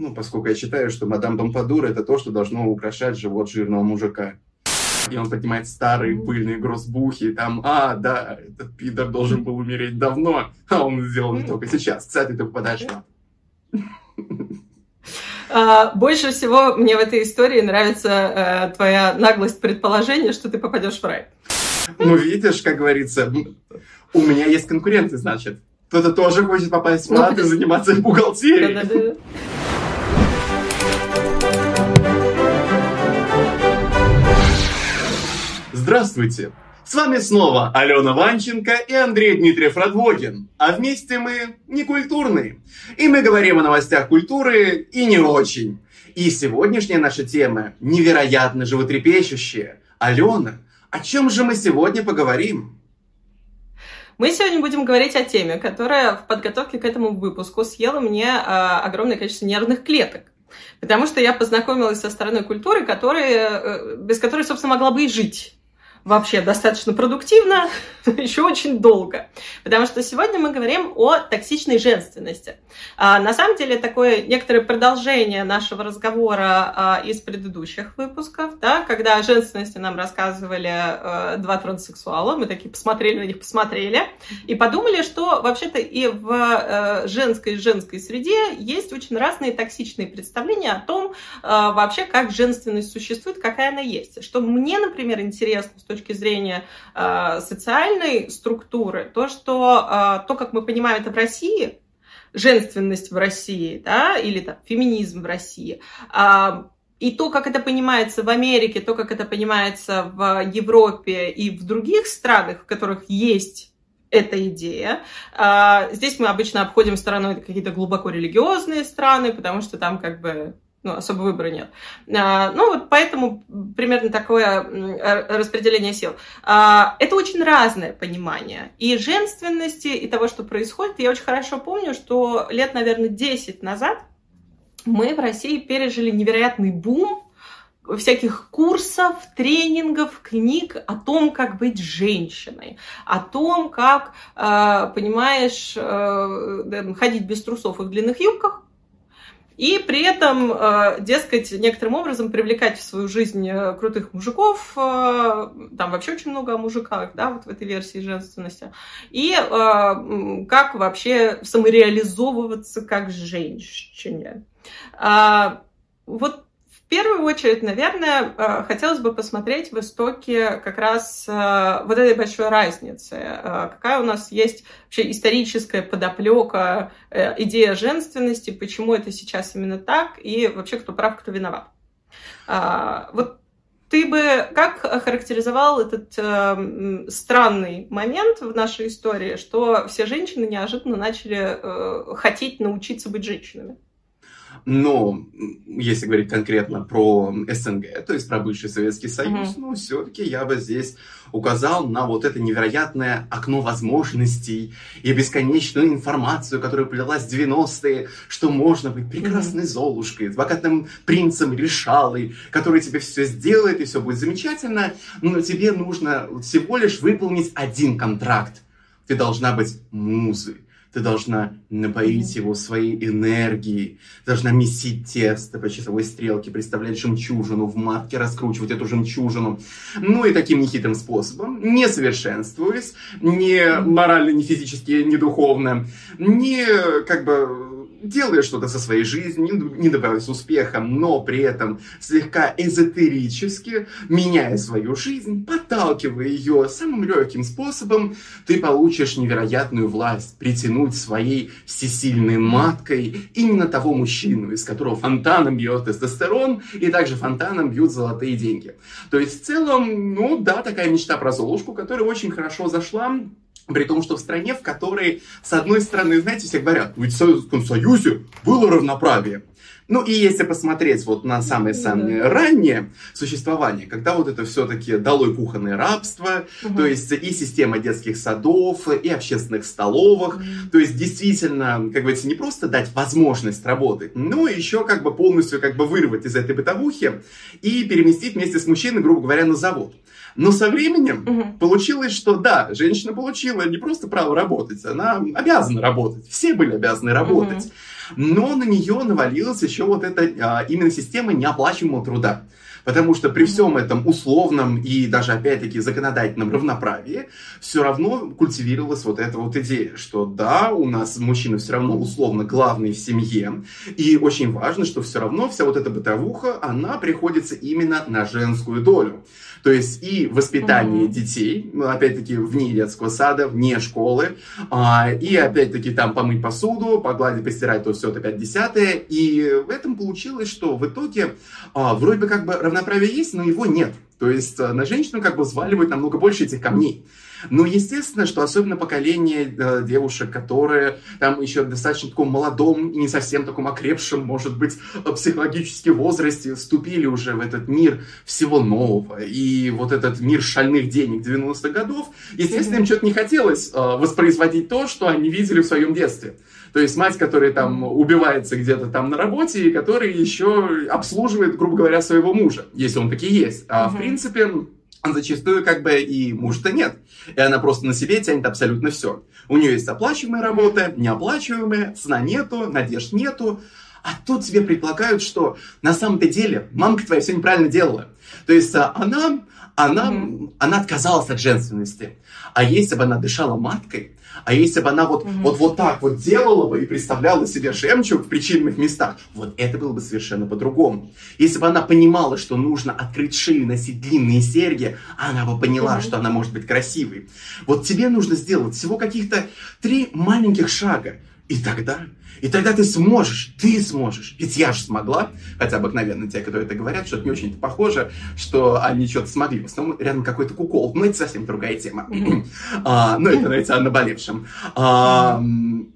ну, поскольку я считаю, что мадам Помпадур это то, что должно украшать живот жирного мужика. И он поднимает старые пыльные грозбухи, там, а, да, этот пидор должен был умереть давно, а он сделал это только сейчас. Кстати, ты попадаешь в а, больше всего мне в этой истории нравится э, твоя наглость предположения, что ты попадешь в рай. Ну, видишь, как говорится, у меня есть конкуренты, значит. Кто-то тоже хочет попасть в ад и заниматься бухгалтерией. Да-да-да. Здравствуйте! С вами снова Алена Ванченко и Андрей Дмитриев Радвогин. А вместе мы не культурные. И мы говорим о новостях культуры и не очень. И сегодняшняя наша тема невероятно животрепещущая. Алена, о чем же мы сегодня поговорим? Мы сегодня будем говорить о теме, которая в подготовке к этому выпуску съела мне э, огромное количество нервных клеток. Потому что я познакомилась со стороной культуры, которая, э, без которой, собственно, могла бы и жить вообще достаточно продуктивно, еще очень долго. Потому что сегодня мы говорим о токсичной женственности. А, на самом деле, такое некоторое продолжение нашего разговора а, из предыдущих выпусков, да, когда о женственности нам рассказывали а, два транссексуала, мы такие посмотрели на них, посмотрели, и подумали, что вообще-то и в а, женской женской среде есть очень разные токсичные представления о том, а, вообще, как женственность существует, какая она есть. Что мне, например, интересно точки зрения э, социальной структуры, то, что э, то, как мы понимаем это в России, женственность в России, да, или там, феминизм в России, э, и то, как это понимается в Америке, то, как это понимается в Европе и в других странах, в которых есть эта идея. Здесь мы обычно обходим стороной какие-то глубоко религиозные страны, потому что там как бы ну, особо выбора нет. А, ну, вот поэтому примерно такое распределение сил. А, это очень разное понимание и женственности, и того, что происходит. Я очень хорошо помню, что лет, наверное, 10 назад мы в России пережили невероятный бум всяких курсов, тренингов, книг о том, как быть женщиной, о том, как, а, понимаешь, э, ходить без трусов и в длинных юбках, и при этом, э, дескать, некоторым образом привлекать в свою жизнь э, крутых мужиков, э, там вообще очень много о мужиках, да, вот в этой версии женственности, и как вообще самореализовываться как женщине. А, вот первую очередь, наверное, э, хотелось бы посмотреть в истоке как раз э, вот этой большой разницы. Э, какая у нас есть вообще историческая подоплека, идея женственности, почему это сейчас именно так, и вообще кто прав, кто виноват. Вот ты бы как охарактеризовал этот э, странный момент в нашей истории, что все женщины неожиданно начали э, хотеть научиться быть женщинами? Но если говорить конкретно про СНГ, то есть про бывший Советский Союз, mm-hmm. ну, все-таки я бы здесь указал на вот это невероятное окно возможностей и бесконечную информацию, которая плелась в 90-е, что можно быть прекрасной mm-hmm. Золушкой, богатым принцем решалой, который тебе все сделает и все будет замечательно, но тебе нужно всего лишь выполнить один контракт. Ты должна быть музой ты должна напоить его своей энергией, должна месить тесто по часовой стрелке, представлять жемчужину в матке, раскручивать эту жемчужину. Ну и таким нехитрым способом, не совершенствуясь, не морально, не физически, не духовно, не как бы делая что-то со своей жизнью, не добиваясь успеха, но при этом слегка эзотерически, меняя свою жизнь, подталкивая ее самым легким способом, ты получишь невероятную власть притянуть своей всесильной маткой именно того мужчину, из которого фонтаном бьет тестостерон и также фонтаном бьют золотые деньги. То есть в целом, ну да, такая мечта про Золушку, которая очень хорошо зашла при том, что в стране, в которой, с одной стороны, знаете, все говорят, ведь в Советском Союзе было равноправие. Ну и если посмотреть вот на самое-самое раннее существование, когда вот это все-таки долой кухонное рабство, угу. то есть и система детских садов, и общественных столовых, угу. то есть действительно, как говорится, не просто дать возможность работать, но еще как бы полностью как бы вырвать из этой бытовухи и переместить вместе с мужчиной, грубо говоря, на завод. Но со временем угу. получилось, что да, женщина получила не просто право работать, она обязана работать. Все были обязаны работать. Угу. Но на нее навалилась еще вот эта а, именно система неоплачиваемого труда. Потому что при всем этом условном и даже, опять-таки, законодательном равноправии все равно культивировалась вот эта вот идея, что да, у нас мужчина все равно условно главный в семье, и очень важно, что все равно вся вот эта бытовуха, она приходится именно на женскую долю. То есть и воспитание mm-hmm. детей, ну, опять-таки, вне детского сада, вне школы, а, и опять-таки там помыть посуду, погладить, постирать, то все это опять десятое. И в этом получилось, что в итоге а, вроде бы как бы равноправие есть, но его нет. То есть а, на женщину как бы взваливают намного больше этих камней. Ну, естественно, что особенно поколение э, девушек, которые там еще достаточно таком молодом и не совсем таком окрепшем, может быть, психологически возрасте, вступили уже в этот мир всего нового. И вот этот мир шальных денег 90-х годов, естественно, им что-то не хотелось э, воспроизводить то, что они видели в своем детстве. То есть мать, которая там убивается где-то там на работе, и которая еще обслуживает, грубо говоря, своего мужа, если он таки есть. А в принципе, зачастую как бы и мужа-то нет. И она просто на себе тянет абсолютно все. У нее есть оплачиваемая работа, неоплачиваемая, сна нету, надежд нету. А тут тебе предполагают, что на самом-то деле мамка твоя все неправильно делала. То есть а, она, она, mm-hmm. она отказалась от женственности. А если бы она дышала маткой, а если бы она вот, угу. вот, вот так вот делала бы и представляла себе жемчуг в причинных местах, вот это было бы совершенно по-другому. Если бы она понимала, что нужно открыть шею, носить длинные серьги, она бы поняла, угу. что она может быть красивой. Вот тебе нужно сделать всего каких-то три маленьких шага. И тогда и тогда ты сможешь, ты сможешь. Ведь я же смогла. Хотя обыкновенно те, которые это говорят, что-то не очень похоже, что они что-то смогли. В основном рядом какой-то кукол. Но это совсем другая тема. а, но это, знаете, о наболевшем. А,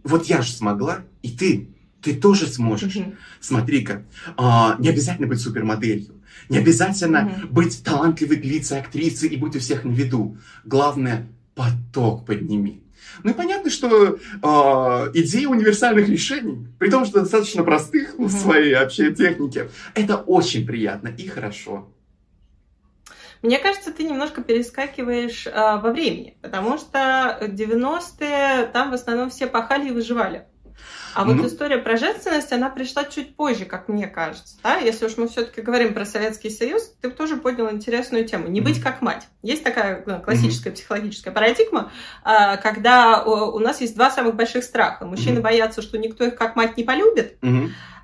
вот я же смогла, и ты. Ты тоже сможешь. Смотри-ка, а, не обязательно быть супермоделью. Не обязательно быть талантливой певицей, актрисой и быть у всех на виду. Главное, поток подними. Ну и понятно, что э, идея универсальных решений, при том, что достаточно простых в своей вообще технике, это очень приятно и хорошо. Мне кажется, ты немножко перескакиваешь э, во времени, потому что 90-е там в основном все пахали и выживали. А вот ну... история про женственность, она пришла чуть позже, как мне кажется. Да? Если уж мы все-таки говорим про Советский Союз, ты тоже поднял интересную тему. Не быть как мать. Есть такая ну, классическая психологическая парадигма, а, когда у нас есть два самых больших страха. Мужчины боятся, что никто их как мать не полюбит,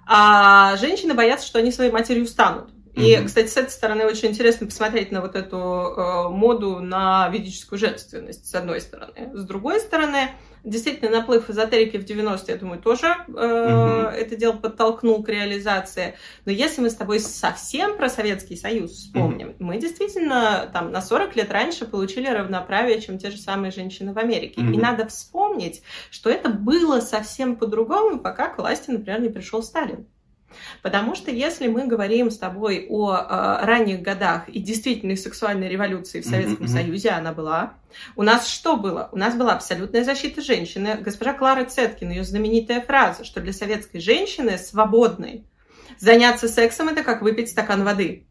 а женщины боятся, что они своей матерью станут. И, mm-hmm. кстати, с этой стороны очень интересно посмотреть на вот эту э, моду на ведическую женственность, с одной стороны. С другой стороны, Действительно, наплыв эзотерики в 90-е, я думаю, тоже э, угу. это дело подтолкнул к реализации. Но если мы с тобой совсем про Советский Союз вспомним, угу. мы действительно там на 40 лет раньше получили равноправие, чем те же самые женщины в Америке. Угу. И надо вспомнить, что это было совсем по-другому, пока к власти, например, не пришел Сталин. Потому что если мы говорим с тобой о э, ранних годах и действительной сексуальной революции в Советском mm-hmm. Союзе, она была, у нас что было? У нас была абсолютная защита женщины. Госпожа Клара Цеткин, ее знаменитая фраза, что для советской женщины свободной заняться сексом это как выпить стакан воды.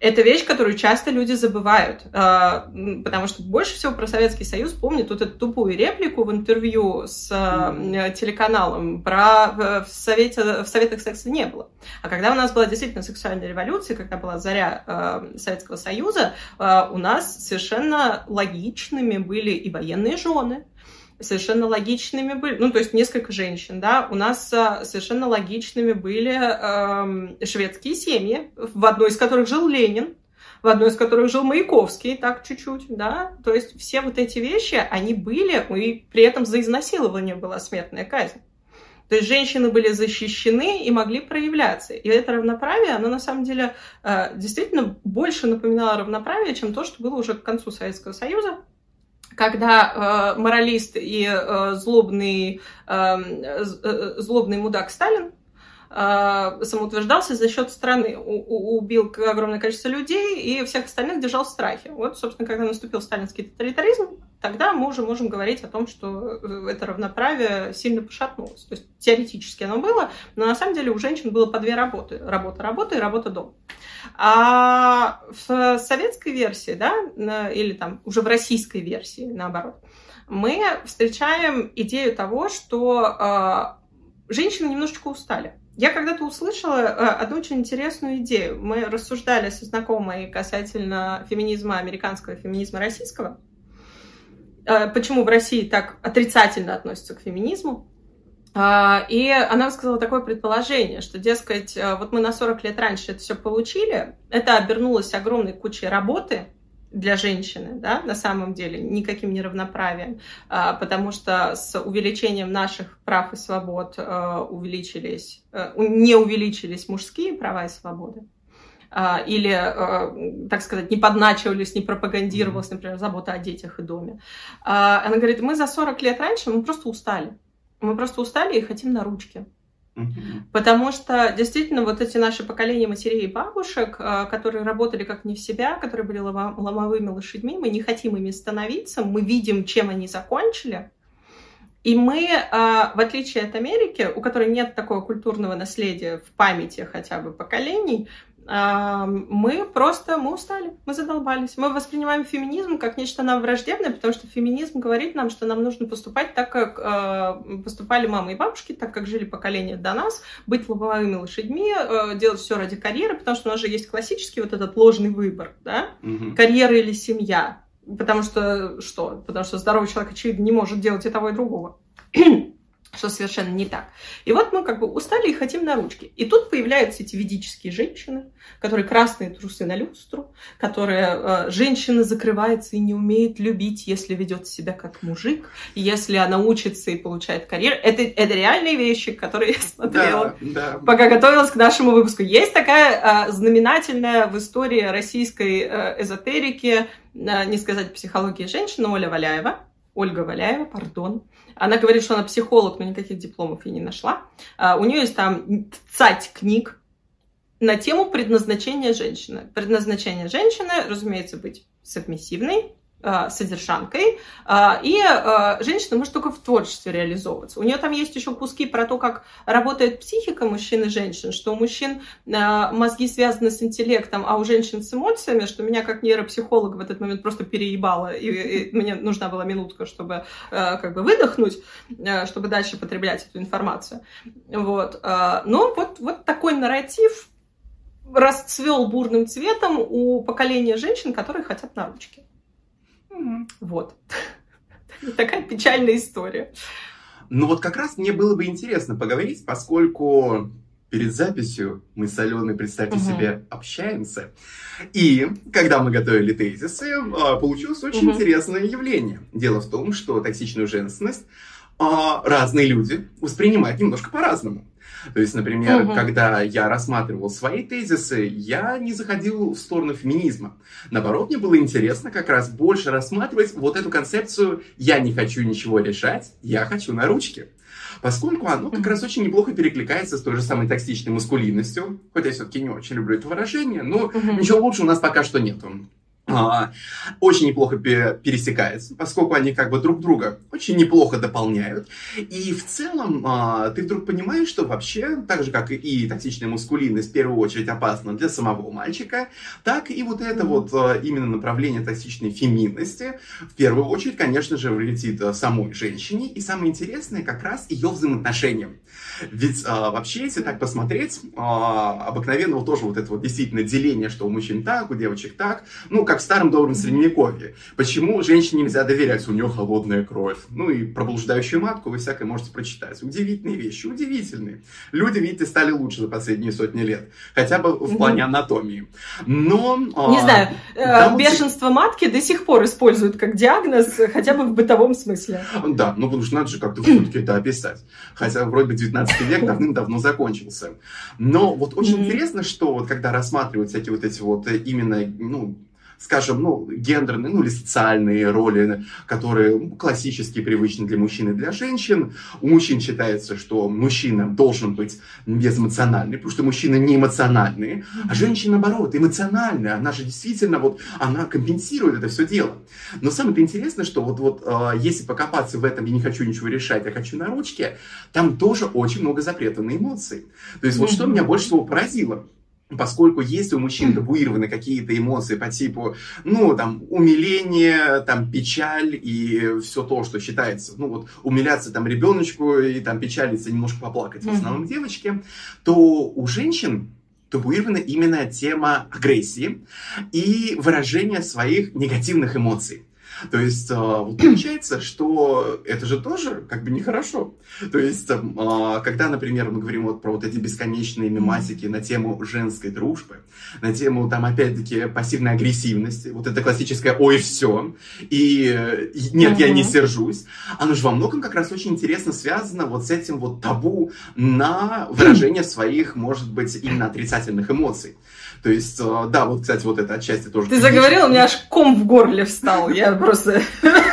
Это вещь, которую часто люди забывают, а, потому что больше всего про Советский Союз помнят вот эту тупую реплику в интервью с а, телеканалом про э, в, совете, в Советах секса не было. А когда у нас была действительно сексуальная революция, когда была заря а, Советского Союза, у нас совершенно логичными были и военные жены, совершенно логичными были, ну, то есть несколько женщин, да, у нас а, совершенно логичными были э, шведские семьи, в одной из которых жил Ленин, в одной из которых жил Маяковский, так чуть-чуть, да, то есть все вот эти вещи, они были, и при этом за изнасилование была смертная казнь. То есть женщины были защищены и могли проявляться. И это равноправие, оно на самом деле э, действительно больше напоминало равноправие, чем то, что было уже к концу Советского Союза, когда э, моралист и э, злобный, э, э, злобный мудак Сталин э, самоутверждался за счет страны, убил огромное количество людей и всех остальных держал в страхе. Вот, собственно, когда наступил сталинский тоталитаризм, тогда мы уже можем говорить о том, что э, это равноправие сильно пошатнулось. То есть теоретически оно было, но на самом деле у женщин было по две работы. Работа работа и работа дом. А в советской версии, да, или там уже в российской версии, наоборот, мы встречаем идею того, что женщины немножечко устали. Я когда-то услышала одну очень интересную идею. Мы рассуждали со знакомой касательно феминизма американского феминизма российского. Почему в России так отрицательно относятся к феминизму? А, и она сказала такое предположение, что, дескать, э, вот мы на 40 лет раньше это все получили, это обернулось огромной кучей работы для женщины, да, на самом деле, никаким неравноправием, а, потому что с увеличением наших прав и свобод увеличились, не увеличились мужские права и свободы, а, или, так сказать, не подначивались, не пропагандировалась, например, забота о детях и доме. Она говорит, мы за 40 лет раньше, мы просто устали. Мы просто устали и хотим на ручки. Потому что действительно вот эти наши поколения матерей и бабушек, а, которые работали как не в себя, которые были ломовыми лошадьми, мы не хотим ими становиться, мы видим, чем они закончили. И мы, а, в отличие от Америки, у которой нет такого культурного наследия в памяти хотя бы поколений, мы просто, мы устали, мы задолбались. Мы воспринимаем феминизм как нечто нам враждебное, потому что феминизм говорит нам, что нам нужно поступать так, как э, поступали мамы и бабушки, так как жили поколения до нас, быть лобовыми лошадьми, э, делать все ради карьеры, потому что у нас же есть классический вот этот ложный выбор, да, угу. карьера или семья. Потому что что? Потому что здоровый человек, очевидно, не может делать и того, и другого что совершенно не так. И вот мы как бы устали и хотим на ручки. И тут появляются эти ведические женщины, которые красные трусы на люстру, которые э, женщина закрывается и не умеет любить, если ведет себя как мужик, если она учится и получает карьеру. Это, это реальные вещи, которые я смотрела, да, да. пока готовилась к нашему выпуску. Есть такая э, знаменательная в истории российской э, эзотерики, э, не сказать психологии женщины, Оля Валяева, Ольга Валяева, пардон. Она говорит, что она психолог, но никаких дипломов я не нашла. А, у нее есть там цать книг на тему предназначения женщины. Предназначение женщины, разумеется, быть субмиссивной, Э, содержанкой, э, и э, женщина может только в творчестве реализовываться. У нее там есть еще куски про то, как работает психика мужчин и женщин, что у мужчин мозги связаны с интеллектом, а у женщин с эмоциями, что меня как нейропсихолог в этот момент просто переебало, и, и мне нужна была минутка, чтобы как бы выдохнуть, чтобы дальше потреблять эту информацию. Вот. Но вот, вот такой нарратив расцвел бурным цветом у поколения женщин, которые хотят на ручки. Вот. Такая печальная история. Ну вот как раз мне было бы интересно поговорить, поскольку перед записью мы с Аленой, представьте угу. себе, общаемся. И когда мы готовили тезисы, а, получилось очень угу. интересное явление. Дело в том, что токсичную женственность а, разные люди воспринимают немножко по-разному. То есть, например, угу. когда я рассматривал свои тезисы, я не заходил в сторону феминизма. Наоборот, мне было интересно как раз больше рассматривать вот эту концепцию «я не хочу ничего решать, я хочу на ручке». Поскольку оно как раз очень неплохо перекликается с той же самой токсичной маскулинностью, хотя я все-таки не очень люблю это выражение, но угу. ничего лучше у нас пока что нету. А, очень неплохо пересекается, поскольку они как бы друг друга очень неплохо дополняют. И в целом а, ты вдруг понимаешь, что вообще, так же как и токсичная мускулинность в первую очередь опасна для самого мальчика, так и вот это вот а, именно направление токсичной феминности в первую очередь, конечно же, влетит самой женщине. И самое интересное как раз ее взаимоотношениям. Ведь вообще, если так посмотреть, обыкновенно вот тоже вот это вот действительно деление, что у мужчин так, у девочек так, ну, как в старом добром средневековье. Почему женщине нельзя доверять? У нее холодная кровь. Ну и про блуждающую матку вы всякое можете прочитать. Удивительные вещи, удивительные. Люди, видите, стали лучше за последние сотни лет. Хотя бы в плане анатомии. Но... Не а, знаю, э, бешенство матки до сих пор используют как диагноз, хотя бы в бытовом смысле. Да, ну потому что надо же как-то все-таки это описать. Хотя вроде бы 19 век давным-давно закончился. Но вот очень интересно, что вот когда рассматривают всякие вот эти вот именно, ну, скажем, ну, гендерные, ну, или социальные роли, которые классически привычны для мужчин и для женщин. У мужчин считается, что мужчина должен быть безэмоциональный, потому что мужчины не эмоциональные, а женщина, наоборот, эмоциональная. Она же действительно, вот, она компенсирует это все дело. Но самое интересное, что вот, вот э, если покопаться в этом, я не хочу ничего решать, я хочу на ручке, там тоже очень много запретов на эмоции. То есть вот что меня больше всего поразило – Поскольку есть у мужчин табуированы какие-то эмоции по типу, ну, там, умиление, там, печаль и все то, что считается, ну, вот, умиляться там ребеночку и там печалиться, немножко поплакать, в основном девочки, то у женщин табуирована именно тема агрессии и выражения своих негативных эмоций. То есть а, вот получается, что это же тоже как бы нехорошо. То есть, а, когда, например, мы говорим вот про вот эти бесконечные мемасики на тему женской дружбы, на тему там опять-таки пассивной агрессивности, вот это классическое «ой, все», и «нет, я не сержусь», оно же во многом как раз очень интересно связано вот с этим вот табу на выражение своих, может быть, именно отрицательных эмоций. То есть, э, да, вот, кстати, вот это отчасти тоже... Ты заговорил, у меня аж ком в горле встал. Я просто...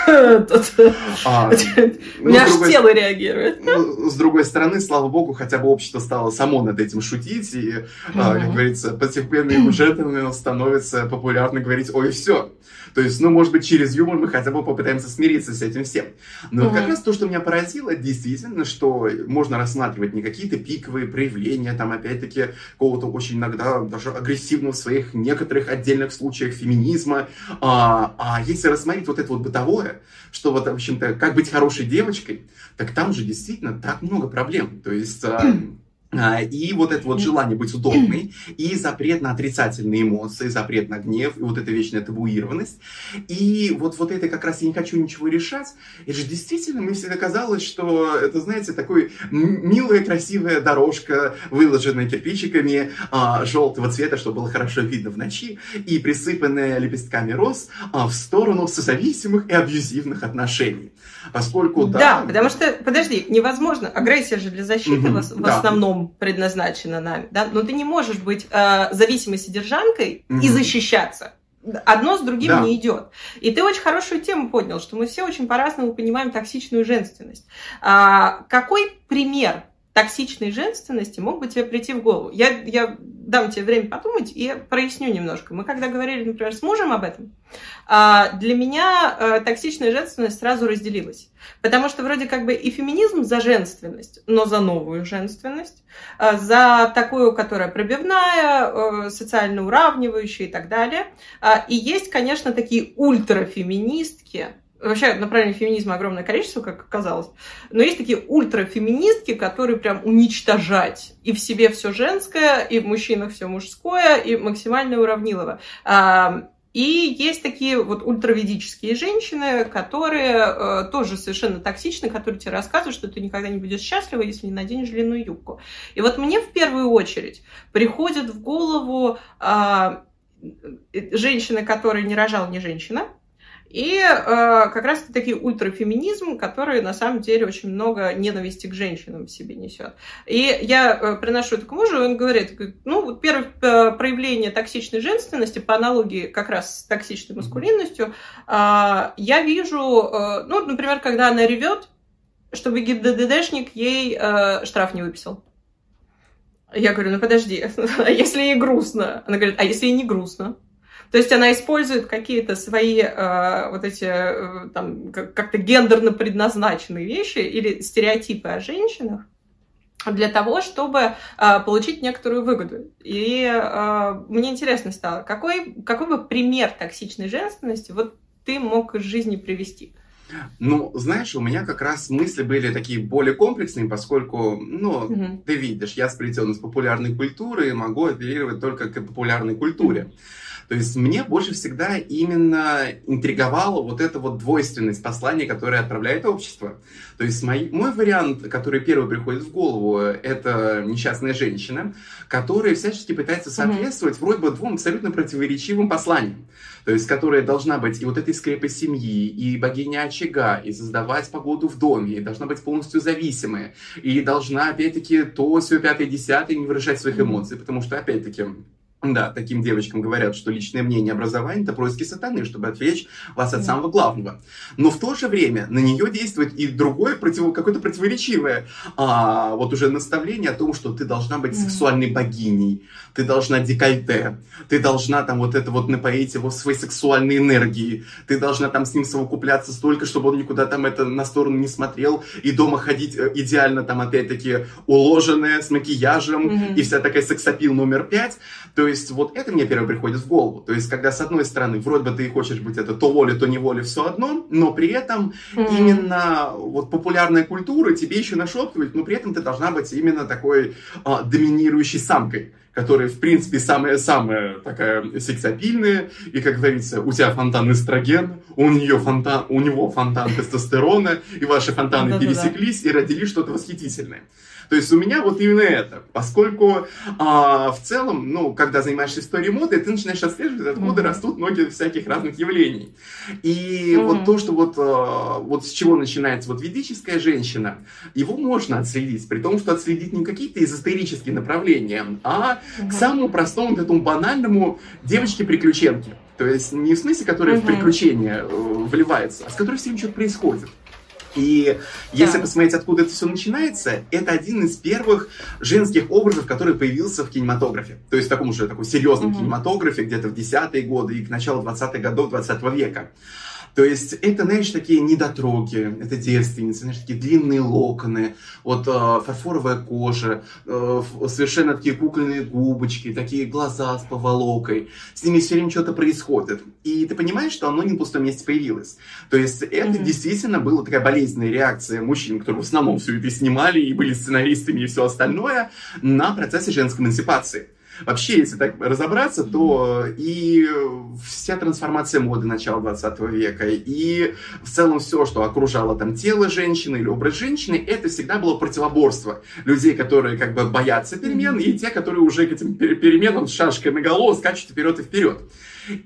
А, у меня аж тело реагирует. Ну, с другой стороны, слава богу, хотя бы общество стало само над этим шутить. И, а, как говорится, постепенно уже становится популярно говорить «Ой, все». То есть, ну, может быть, через юмор мы хотя бы попытаемся смириться с этим всем. Но как раз то, что меня поразило, действительно, что можно рассматривать не какие-то пиковые проявления, там, опять-таки, какого-то очень иногда даже агрессивного в своих некоторых отдельных случаях феминизма, а, а если рассмотреть вот это вот бытовое, что вот, в общем-то, как быть хорошей девочкой, так там же действительно так много проблем. То есть... А, и вот это вот желание быть удобной, и запрет на отрицательные эмоции, запрет на гнев, и вот эта вечная табуированность. И вот, вот это как раз я не хочу ничего решать. Это же действительно, мне всегда казалось, что это, знаете, такой милая, красивая дорожка, выложенная кирпичиками а, желтого цвета, чтобы было хорошо видно в ночи, и присыпанная лепестками роз а, в сторону созависимых и абьюзивных отношений. Поскольку, да... Да, потому что, подожди, невозможно, агрессия же для защиты угу, в, в да. основном предназначена нами, да, но ты не можешь быть э, зависимой содержанкой угу. и защищаться. Одно с другим да. не идет. И ты очень хорошую тему поднял, что мы все очень по-разному понимаем токсичную женственность. А, какой пример токсичной женственности мог бы тебе прийти в голову? Я, я дам тебе время подумать и проясню немножко. Мы когда говорили, например, с мужем об этом, а, для меня э, токсичная женственность сразу разделилась. Потому что вроде как бы и феминизм за женственность, но за новую женственность, э, за такую, которая пробивная, э, социально уравнивающая и так далее. А, и есть, конечно, такие ультрафеминистки, Вообще, направлений феминизма огромное количество, как оказалось. Но есть такие ультрафеминистки, которые прям уничтожать и в себе все женское, и в мужчинах все мужское, и максимально уравнилово. А, и есть такие вот ультраведические женщины, которые э, тоже совершенно токсичны, которые тебе рассказывают, что ты никогда не будешь счастлива, если не наденешь длинную юбку. И вот мне в первую очередь приходит в голову э, женщина, которая не рожала, не женщина, и э, как раз таки ультрафеминизм, который на самом деле очень много ненависти к женщинам в себе несет. И я э, приношу это к мужу, и он говорит, ну, вот первое э, проявление токсичной женственности по аналогии как раз с токсичной маскулинностью, э, я вижу, э, ну, например, когда она ревет, чтобы ГИБДДшник ей э, штраф не выписал. Я говорю, ну подожди, а если ей грустно? Она говорит, а если ей не грустно? То есть она использует какие-то свои э, вот эти э, там как-то гендерно предназначенные вещи или стереотипы о женщинах для того, чтобы э, получить некоторую выгоду. И э, мне интересно стало, какой, какой бы пример токсичной женственности вот ты мог из жизни привести? Ну, знаешь, у меня как раз мысли были такие более комплексные, поскольку, ну, угу. ты видишь, я сплетен из популярной культуры и могу апеллировать только к популярной культуре. Угу. То есть мне больше всегда именно интриговала вот эта вот двойственность послания, которое отправляет общество. То есть мой, мой вариант, который первый приходит в голову, это несчастная женщина, которая всячески пытается соответствовать mm-hmm. вроде бы двум абсолютно противоречивым посланиям. То есть, которая должна быть и вот этой скрепой семьи, и богиня очага, и создавать погоду в доме, и должна быть полностью зависимая, и должна, опять-таки, то, все, пятое, десятое, не выражать своих эмоций, потому что, опять-таки, Да, таким девочкам говорят, что личное мнение образование – это происки сатаны, чтобы отвлечь вас от самого главного. Но в то же время на нее действует и другое, против, какое-то противоречивое а, вот уже наставление о том, что ты должна быть сексуальной богиней, ты должна декольте, ты должна там вот это вот напоить его своей сексуальной энергией, ты должна там с ним совокупляться столько, чтобы он никуда там это на сторону не смотрел, и дома ходить э, идеально там опять-таки уложенная, с макияжем, mm-hmm. и вся такая сексапил номер пять. То есть вот это мне первое приходит в голову. То есть когда с одной стороны вроде бы ты хочешь быть это то воля, то неволя, все одно, но при этом mm-hmm. именно вот популярная культура тебе еще нашептывает, но при этом ты должна быть именно такой а, доминирующей самкой которая, в принципе, самая-самая такая сексапильная, и, как говорится, у тебя фонтан эстрогена, у, нее фонтан, у него фонтан тестостерона, и ваши фонтаны пересеклись и родили что-то восхитительное. То есть у меня вот именно это, поскольку а, в целом, ну, когда занимаешься историей моды, ты начинаешь отслеживать, откуда mm-hmm. растут ноги всяких разных явлений. И mm-hmm. вот то, что вот, а, вот с чего начинается вот ведическая женщина, его можно отследить, при том, что отследить не какие-то эзотерические направления, а mm-hmm. к самому простому, вот этому банальному девочке-приключенке. То есть не в смысле, которая mm-hmm. в приключения э, вливается, а с которой все время что-то происходит. И если да. посмотреть, откуда это все начинается, это один из первых женских образов, который появился в кинематографе. То есть в таком уже такой серьезном угу. кинематографе, где-то в десятые годы и к началу 20-х годов 20 века. То есть это, знаешь, такие недотроги, это девственницы, знаешь, такие длинные локоны, вот э, фарфоровая кожа, э, совершенно такие кукольные губочки, такие глаза с поволокой. С ними все время что-то происходит. И ты понимаешь, что оно не на пустом месте появилось. То есть это mm-hmm. действительно была такая болезненная реакция мужчин, которые в основном все это снимали и были сценаристами и все остальное, на процессе женской эмансипации. Вообще, если так разобраться, то и вся трансформация моды начала 20 века, и в целом все, что окружало там тело женщины или образ женщины, это всегда было противоборство людей, которые как бы боятся перемен, и те, которые уже к этим переменам с шашкой на голову скачут вперед и вперед.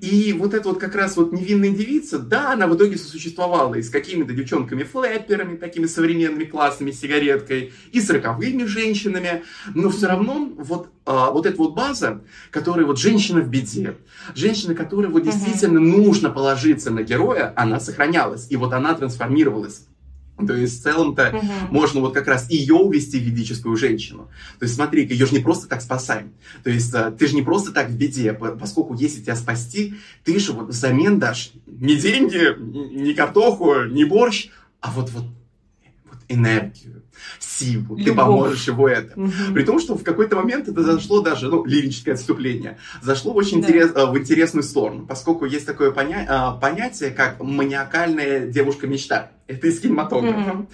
И вот эта вот как раз вот невинная девица, да, она в итоге сосуществовала и с какими-то девчонками-флэперами, такими современными классными сигареткой, и с роковыми женщинами, но все равно вот, а, вот эта вот база, которая вот женщина в беде, женщина, которой вот действительно нужно положиться на героя, она сохранялась, и вот она трансформировалась. То есть в целом-то угу. можно вот как раз ее увести в ведическую женщину. То есть смотри, ее же не просто так спасаем. То есть э, ты же не просто так в беде, поскольку если тебя спасти, ты же вот взамен дашь не деньги, не картоху, не борщ, а вот, вот, вот энергию, силу, Любовь. ты поможешь его это. Угу. При том, что в какой-то момент это зашло даже, ну, лирическое отступление, зашло очень да. интерес, э, в интересную сторону, поскольку есть такое поня- э, понятие, как маниакальная девушка-мечта. Это из кинематографа. Mm-hmm.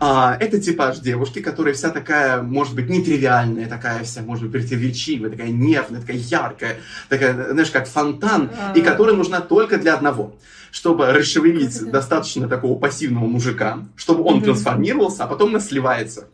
А, это типаж девушки, которая вся такая, может быть, нетривиальная, такая вся, может быть, противоречивая, такая нервная, такая яркая, такая, знаешь, как фонтан, mm-hmm. и которая нужна только для одного чтобы расшевелить mm-hmm. достаточно такого пассивного мужика, чтобы он mm-hmm. трансформировался, а потом нас сливается.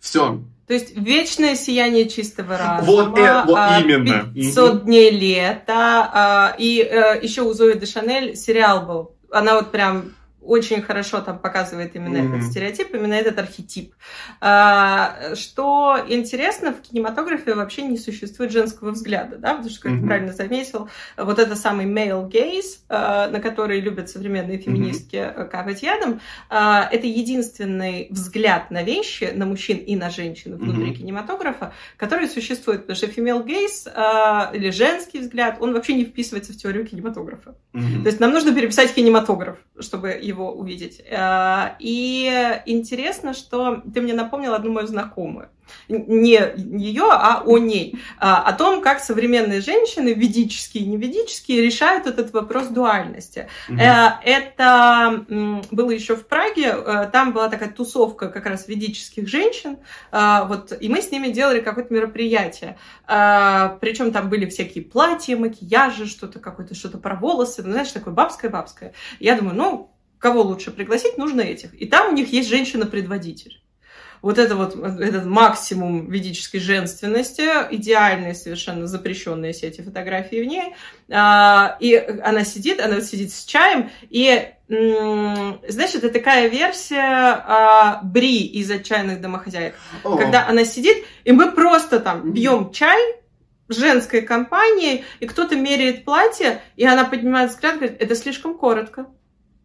Все. То есть вечное сияние чистого разума. Вот, э, вот а, именно. 500 угу. дней лета. А, и а, еще у Зои де Шанель сериал был. Она вот прям очень хорошо там показывает именно mm-hmm. этот стереотип, именно этот архетип. А, что интересно, в кинематографе вообще не существует женского взгляда, да, потому что, как mm-hmm. ты правильно заметил, вот это самый male gaze, а, на который любят современные феминистки mm-hmm. капать ядом, а, это единственный взгляд на вещи, на мужчин и на женщин внутри mm-hmm. кинематографа, который существует, потому что female gaze или женский взгляд, он вообще не вписывается в теорию кинематографа. Mm-hmm. То есть нам нужно переписать кинематограф, чтобы его его увидеть. Э, и интересно, что ты мне напомнил одну мою знакомую. Не ее, а о ней. А, о том, как современные женщины, ведические и неведические, решают этот вопрос дуальности. Угу. Это было еще в Праге. Э, там была такая тусовка как раз ведических женщин. Вот, и мы с ними делали какое-то мероприятие. Причем там были всякие платья, макияжи, что-то какое-то, что-то про волосы. Ну, знаешь, такое бабское-бабское. Я думаю, ну, кого лучше пригласить, нужно этих. И там у них есть женщина-предводитель. Вот это вот этот максимум ведической женственности, идеальные совершенно запрещенные все эти фотографии в ней. А, и она сидит, она сидит с чаем, и значит, это такая версия а, Бри из «Отчаянных домохозяек». О. Когда она сидит, и мы просто там пьем чай, женской компанией, и кто-то меряет платье, и она поднимает взгляд и говорит, это слишком коротко.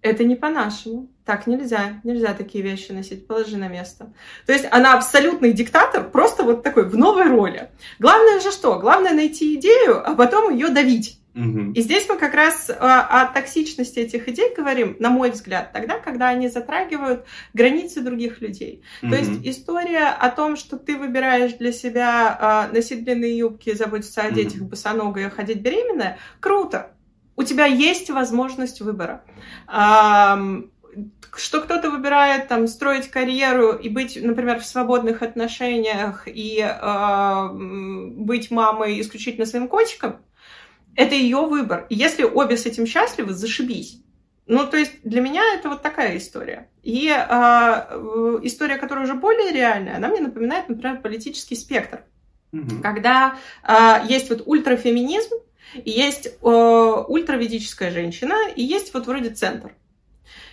Это не по-нашему. Так нельзя. Нельзя такие вещи носить. Положи на место. То есть она абсолютный диктатор, просто вот такой в новой роли. Главное же что? Главное найти идею, а потом ее давить. Угу. И здесь мы как раз о, о токсичности этих идей говорим, на мой взгляд, тогда, когда они затрагивают границы других людей. Угу. То есть история о том, что ты выбираешь для себя э, носить длинные юбки, заботиться о детях, угу. босоногая, ходить беременная, круто. У тебя есть возможность выбора. А, что кто-то выбирает там строить карьеру и быть, например, в свободных отношениях и э, быть мамой исключительно своим котиком, это ее выбор. И если обе с этим счастливы, зашибись. Ну, то есть для меня это вот такая история. И э, история, которая уже более реальная, она мне напоминает, например, политический спектр. Угу. Когда э, есть вот ультрафеминизм, есть э, ультраведическая женщина, и есть вот вроде центр.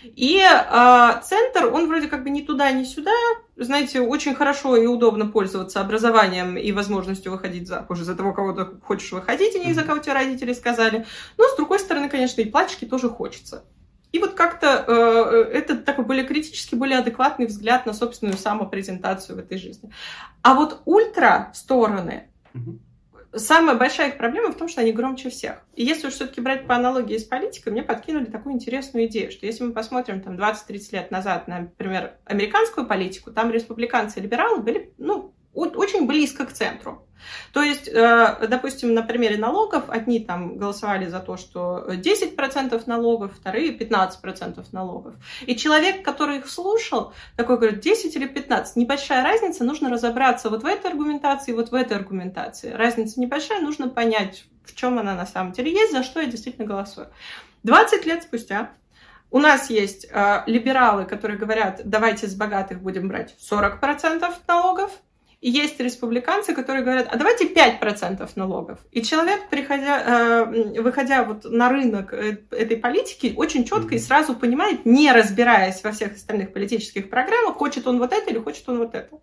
И э, центр, он вроде как бы ни туда, ни сюда. Знаете, очень хорошо и удобно пользоваться образованием и возможностью выходить замуж за того, кого ты хочешь выходить, а не за кого тебе родители сказали. Но, с другой стороны, конечно, и плачки тоже хочется. И вот как-то э, это такой более критический, более адекватный взгляд на собственную самопрезентацию в этой жизни. А вот ультра стороны, mm-hmm самая большая их проблема в том, что они громче всех. И если уж все-таки брать по аналогии с политикой, мне подкинули такую интересную идею, что если мы посмотрим там 20-30 лет назад, на, например, американскую политику, там республиканцы и либералы были, ну, очень близко к центру. То есть, э, допустим, на примере налогов, одни там голосовали за то, что 10% налогов, вторые 15% налогов. И человек, который их слушал, такой говорит, 10 или 15, небольшая разница, нужно разобраться вот в этой аргументации, вот в этой аргументации. Разница небольшая, нужно понять, в чем она на самом деле есть, за что я действительно голосую. 20 лет спустя у нас есть э, либералы, которые говорят, давайте с богатых будем брать 40% налогов, и есть республиканцы, которые говорят, а давайте 5% налогов. И человек, приходя, э, выходя вот на рынок э, этой политики, очень четко и сразу понимает, не разбираясь во всех остальных политических программах, хочет он вот это или хочет он вот это.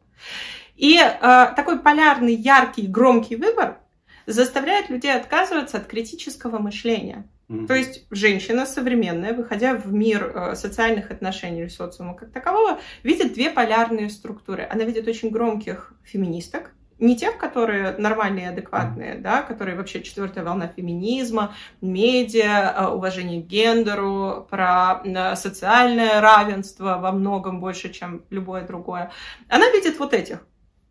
И э, такой полярный, яркий, громкий выбор заставляет людей отказываться от критического мышления. Mm-hmm. То есть женщина современная, выходя в мир э, социальных отношений или социума как такового, видит две полярные структуры. Она видит очень громких феминисток, не тех, которые нормальные, адекватные, да, которые вообще четвертая волна феминизма, медиа, э, уважение к гендеру, про э, социальное равенство во многом больше, чем любое другое. Она видит вот этих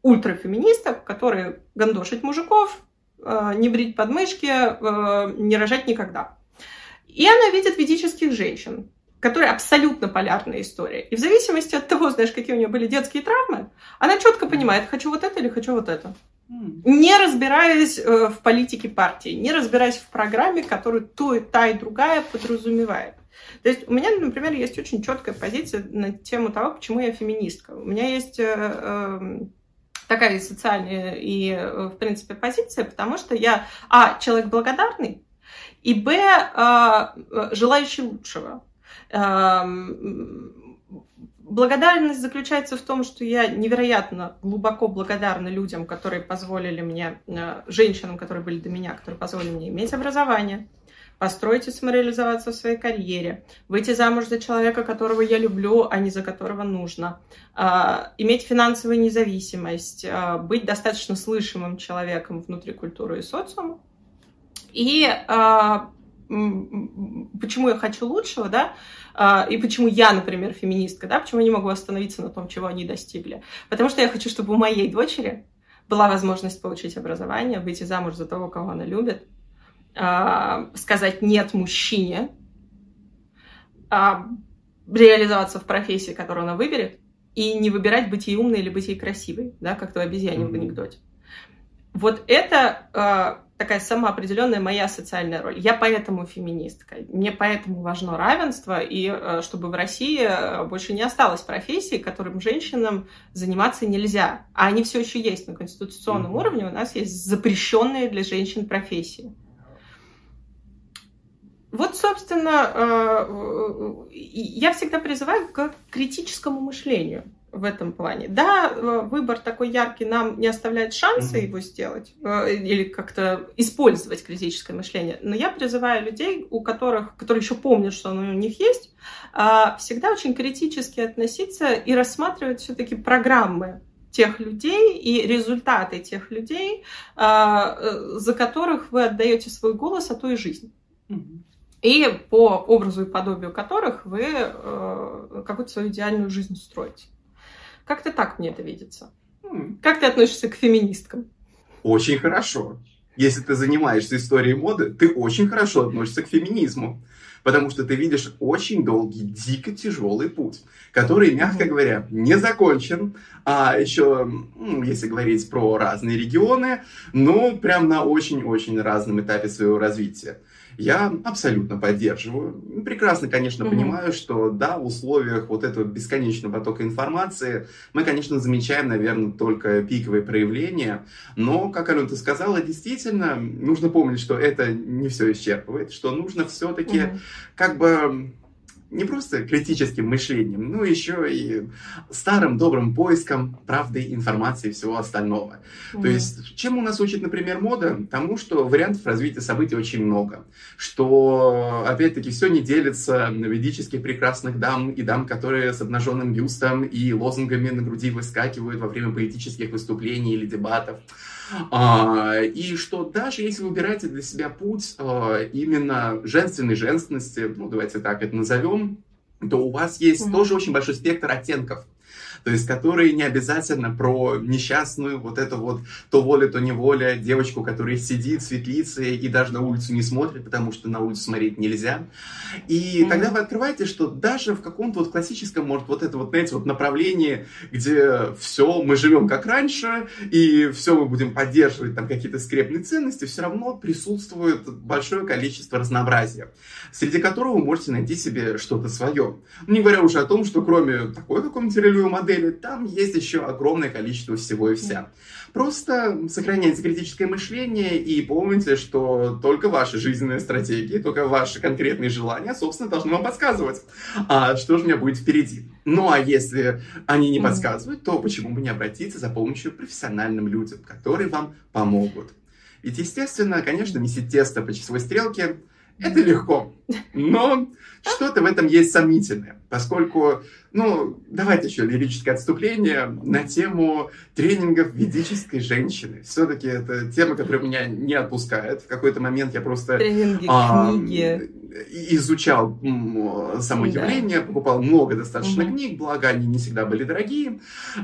ультрафеминисток, которые гандошить мужиков, не брить подмышки, не рожать никогда. И она видит ведических женщин, которые абсолютно полярная история. И в зависимости от того, знаешь, какие у нее были детские травмы, она четко понимает, хочу вот это или хочу вот это. Не разбираясь э, в политике партии, не разбираясь в программе, которую то и та и другая подразумевает. То есть у меня, например, есть очень четкая позиция на тему того, почему я феминистка. У меня есть э, э, такая социальная и, э, в принципе, позиция, потому что я, а, человек благодарный, и б, а, желающий лучшего. Благодарность заключается в том, что я невероятно глубоко благодарна людям, которые позволили мне, э, женщинам, которые были до меня, которые позволили мне иметь образование, построить и самореализоваться в своей карьере, выйти замуж за человека, которого я люблю, а не за которого нужно, иметь финансовую независимость, быть достаточно слышимым человеком внутри культуры и социума. И а, почему я хочу лучшего, да, а, и почему я, например, феминистка, да, почему я не могу остановиться на том, чего они достигли. Потому что я хочу, чтобы у моей дочери была возможность получить образование, выйти замуж за того, кого она любит, а, сказать «нет» мужчине, реализоваться в профессии, которую она выберет, и не выбирать быть ей умной или быть ей красивой, да, как то обезьяне mm-hmm. в анекдоте. Вот это такая самоопределенная моя социальная роль. Я поэтому феминистка. Мне поэтому важно равенство, и э, чтобы в России э, больше не осталось профессий, которым женщинам заниматься нельзя. А они все еще есть на конституционном mm-hmm. уровне. У нас есть запрещенные для женщин профессии. Вот, собственно, э, я всегда призываю к критическому мышлению. В этом плане. Да, э, выбор такой яркий нам не оставляет шанса mm-hmm. его сделать э, или как-то использовать критическое мышление, но я призываю людей, у которых, которые еще помнят, что оно у них есть, а, всегда очень критически относиться и рассматривать все-таки программы тех людей и результаты тех людей, а, э, за которых вы отдаете свой голос, а то и жизнь. И по образу и подобию которых вы э, какую-то свою идеальную жизнь строите. Как-то так мне это видится. Как ты относишься к феминисткам? Очень хорошо. Если ты занимаешься историей моды, ты очень хорошо относишься к феминизму потому что ты видишь очень долгий, дико тяжелый путь, который, мягко говоря, не закончен, а еще, если говорить про разные регионы, ну, прям на очень-очень разном этапе своего развития я абсолютно поддерживаю. Прекрасно, конечно, mm-hmm. понимаю, что да, в условиях вот этого бесконечного потока информации мы, конечно, замечаем, наверное, только пиковые проявления, но, как Алена сказала, действительно, нужно помнить, что это не все исчерпывает, что нужно все-таки mm-hmm. как бы не просто критическим мышлением, но еще и старым добрым поиском правды, информации и всего остального. Mm-hmm. То есть, чем у нас учит, например, мода? Тому, что вариантов развития событий очень много. Что, опять-таки, все не делится на ведических прекрасных дам и дам, которые с обнаженным бюстом и лозунгами на груди выскакивают во время поэтических выступлений или дебатов. А, и что даже если вы выбираете для себя путь а, именно женственной женственности, ну давайте так это назовем, то у вас есть mm-hmm. тоже очень большой спектр оттенков то есть которые не обязательно про несчастную вот эту вот то воля, то неволя девочку, которая сидит в светлице и даже на улицу не смотрит, потому что на улицу смотреть нельзя. И mm-hmm. тогда вы открываете, что даже в каком-то вот классическом, может, вот это вот, знаете, вот направлении, где все, мы живем как раньше, и все мы будем поддерживать там какие-то скрепные ценности, все равно присутствует большое количество разнообразия, среди которого вы можете найти себе что-то свое. Не говоря уже о том, что кроме такой какой-нибудь релевой модели, модели, там есть еще огромное количество всего и вся. Просто сохраняйте критическое мышление и помните, что только ваши жизненные стратегии, только ваши конкретные желания, собственно, должны вам подсказывать, а что же у меня будет впереди. Ну а если они не подсказывают, то почему бы не обратиться за помощью профессиональным людям, которые вам помогут. Ведь, естественно, конечно, месить тесто по часовой стрелке это легко, но что-то в этом есть сомнительное, поскольку, ну, давайте еще лирическое отступление на тему тренингов ведической женщины. Все-таки это тема, которая меня не отпускает. В какой-то момент я просто... Тренинги, а, книги. Изучал само да. явление, покупал много достаточно угу. книг, благо они не всегда были дорогие,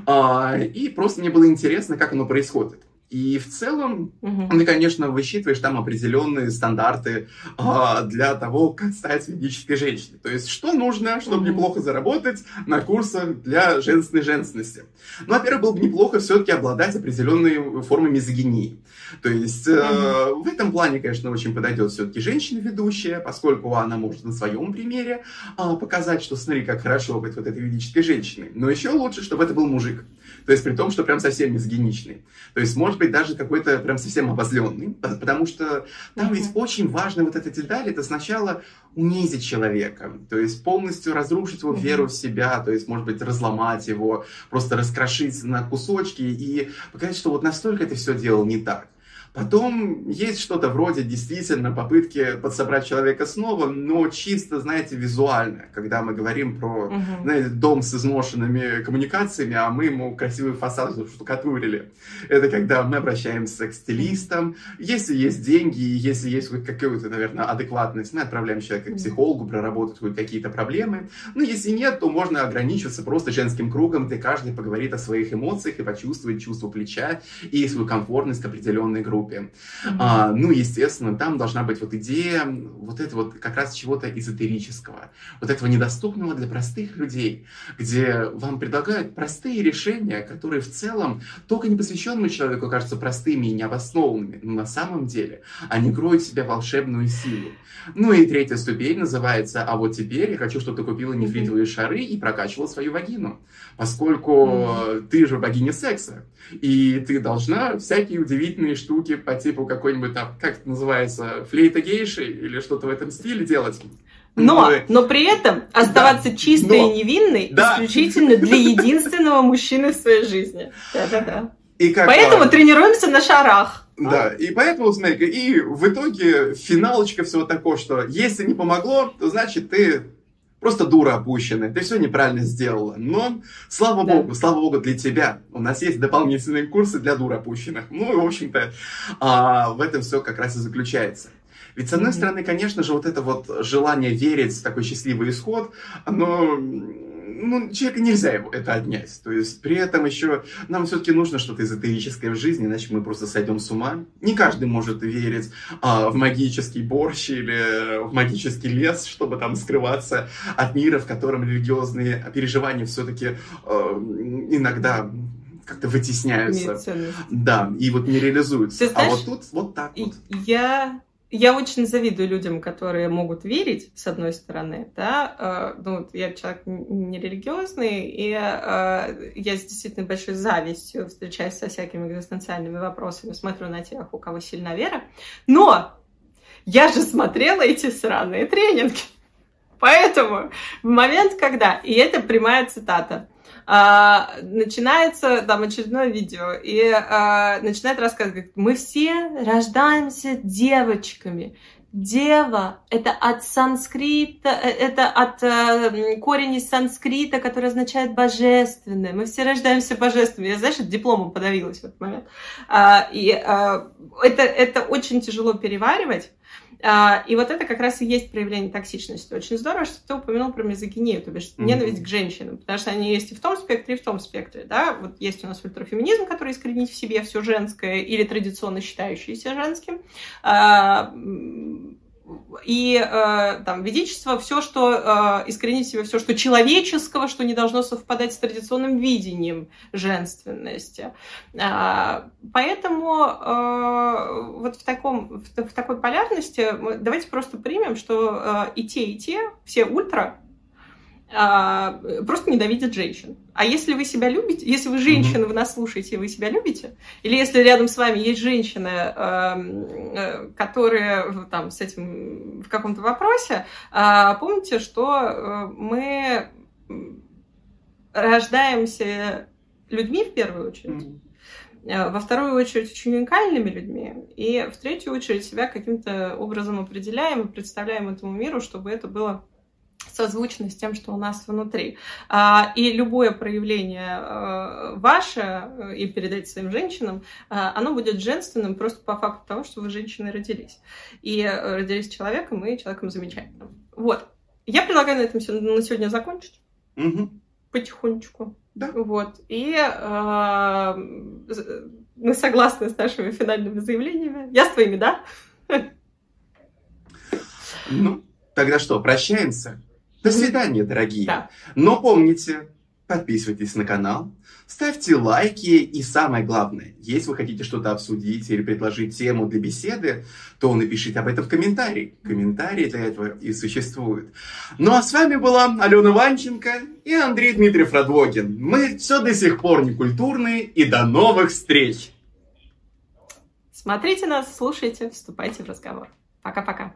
а, и просто мне было интересно, как оно происходит. И в целом, угу. ты, конечно, высчитываешь там определенные стандарты а, для того, как стать ведической женщиной. То есть, что нужно, чтобы угу. неплохо заработать на курсах для женственной женственности. Ну, во-первых, было бы неплохо все-таки обладать определенной формой мизогинии. То есть, угу. э, в этом плане, конечно, очень подойдет все-таки женщина-ведущая, поскольку она может на своем примере э, показать, что смотри, как хорошо быть вот этой ведической женщиной. Но еще лучше, чтобы это был мужик. То есть при том, что прям совсем мизогиничный. То есть, может быть, даже какой-то прям совсем обозленный. Потому что там mm-hmm. ведь очень важная вот эта деталь, это сначала унизить человека, то есть полностью разрушить его веру в себя, то есть, может быть, разломать его, просто раскрошить на кусочки и показать, что вот настолько это все делал не так. Потом есть что-то вроде действительно попытки подсобрать человека снова, но чисто, знаете, визуально, когда мы говорим про угу. знаете, дом с изношенными коммуникациями, а мы ему красивый фасад штукатурили. Это когда мы обращаемся к стилистам. Если есть деньги, если есть хоть какая-то, наверное, адекватность, мы отправляем человека к психологу, проработать какие-то проблемы. Ну, если нет, то можно ограничиться просто женским кругом, где каждый поговорит о своих эмоциях и почувствует чувство плеча и свою комфортность к определенной группе группе. Mm-hmm. А, ну, естественно, там должна быть вот идея вот это вот как раз чего-то эзотерического, вот этого недоступного для простых людей, где вам предлагают простые решения, которые в целом только непосвященному человеку кажутся простыми и необоснованными, но на самом деле они кроют в себе волшебную силу. Ну и третья ступень называется «А вот теперь я хочу, чтобы ты купила нефритовые mm-hmm. шары и прокачивала свою вагину» поскольку mm-hmm. ты же богиня секса, и ты должна всякие удивительные штуки по типу какой-нибудь там, как это называется, флейта гейши или что-то в этом стиле делать. Но, но при этом оставаться да, чистой но, и невинной да. исключительно для единственного мужчины в своей жизни. Да-да-да. И как, Поэтому а... тренируемся на шарах. Да, и поэтому, смотри, и в итоге финалочка всего такого, что если не помогло, то значит ты просто дура опущенная, ты все неправильно сделала. Но, слава да. богу, слава богу для тебя, у нас есть дополнительные курсы для дур опущенных. Ну, и, в общем-то, а, в этом все как раз и заключается. Ведь, с одной mm-hmm. стороны, конечно же, вот это вот желание верить в такой счастливый исход, оно ну, человека нельзя его это отнять. То есть при этом еще нам все-таки нужно что-то эзотерическое в жизни, иначе мы просто сойдем с ума. Не каждый может верить а, в магический борщ или в магический лес, чтобы там скрываться от мира, в котором религиозные переживания все-таки а, иногда как-то вытесняются. Да, и вот не реализуются. Ты знаешь, а вот тут вот так вот. Я я очень завидую людям, которые могут верить, с одной стороны, да, э, ну, я человек нерелигиозный, и э, я с действительно большой завистью встречаюсь со всякими экзистенциальными вопросами, смотрю на тех, у кого сильна вера, но я же смотрела эти сраные тренинги, поэтому в момент, когда, и это прямая цитата, а, начинается там очередное видео, и а, начинает рассказывать, мы все рождаемся девочками. Дева — это от санскрита, э, это от э, корень из санскрита, который означает божественное. Мы все рождаемся божественными. Я, знаешь, дипломом подавилась в этот момент. А, и а, это, это очень тяжело переваривать. А, и вот это как раз и есть проявление токсичности. Очень здорово, что ты упомянул про мизогинию, то бишь mm-hmm. ненависть к женщинам, потому что они есть и в том спектре, и в том спектре. Да? Вот есть у нас ультрафеминизм, который искоренить в себе все женское или традиционно считающееся женским. И э, там ведичество, все, что э, искоренить в все, что человеческого, что не должно совпадать с традиционным видением женственности. Э, поэтому э, вот в, таком, в, в такой полярности давайте просто примем, что э, и те, и те, все ультра, а, просто ненавидят женщин. А если вы себя любите, если вы женщина, вы нас слушаете, вы себя любите, или если рядом с вами есть женщины, эм, э, которые там с этим в каком-то вопросе, а, помните, что э, мы рождаемся людьми в первую очередь, э, во вторую очередь очень уникальными людьми, и в третью очередь себя каким-то образом определяем и представляем этому миру, чтобы это было созвучно с тем, что у нас внутри. А, и любое проявление э, ваше, э, и передать своим женщинам, э, оно будет женственным просто по факту того, что вы женщины родились. И родились человеком, и человеком замечательным. Вот. Я предлагаю на этом на сегодня закончить. Угу. Потихонечку. Да. Вот. И э, мы согласны с нашими финальными заявлениями. Я с твоими, да? Ну, тогда что, прощаемся? До свидания, дорогие. Да. Но помните, подписывайтесь на канал, ставьте лайки и самое главное, если вы хотите что-то обсудить или предложить тему для беседы, то напишите об этом в комментарии. Комментарии для этого и существуют. Ну а с вами была Алена Ванченко и Андрей Дмитриев Радвогин. Мы все до сих пор не культурные и до новых встреч! Смотрите нас, слушайте, вступайте в разговор. Пока-пока.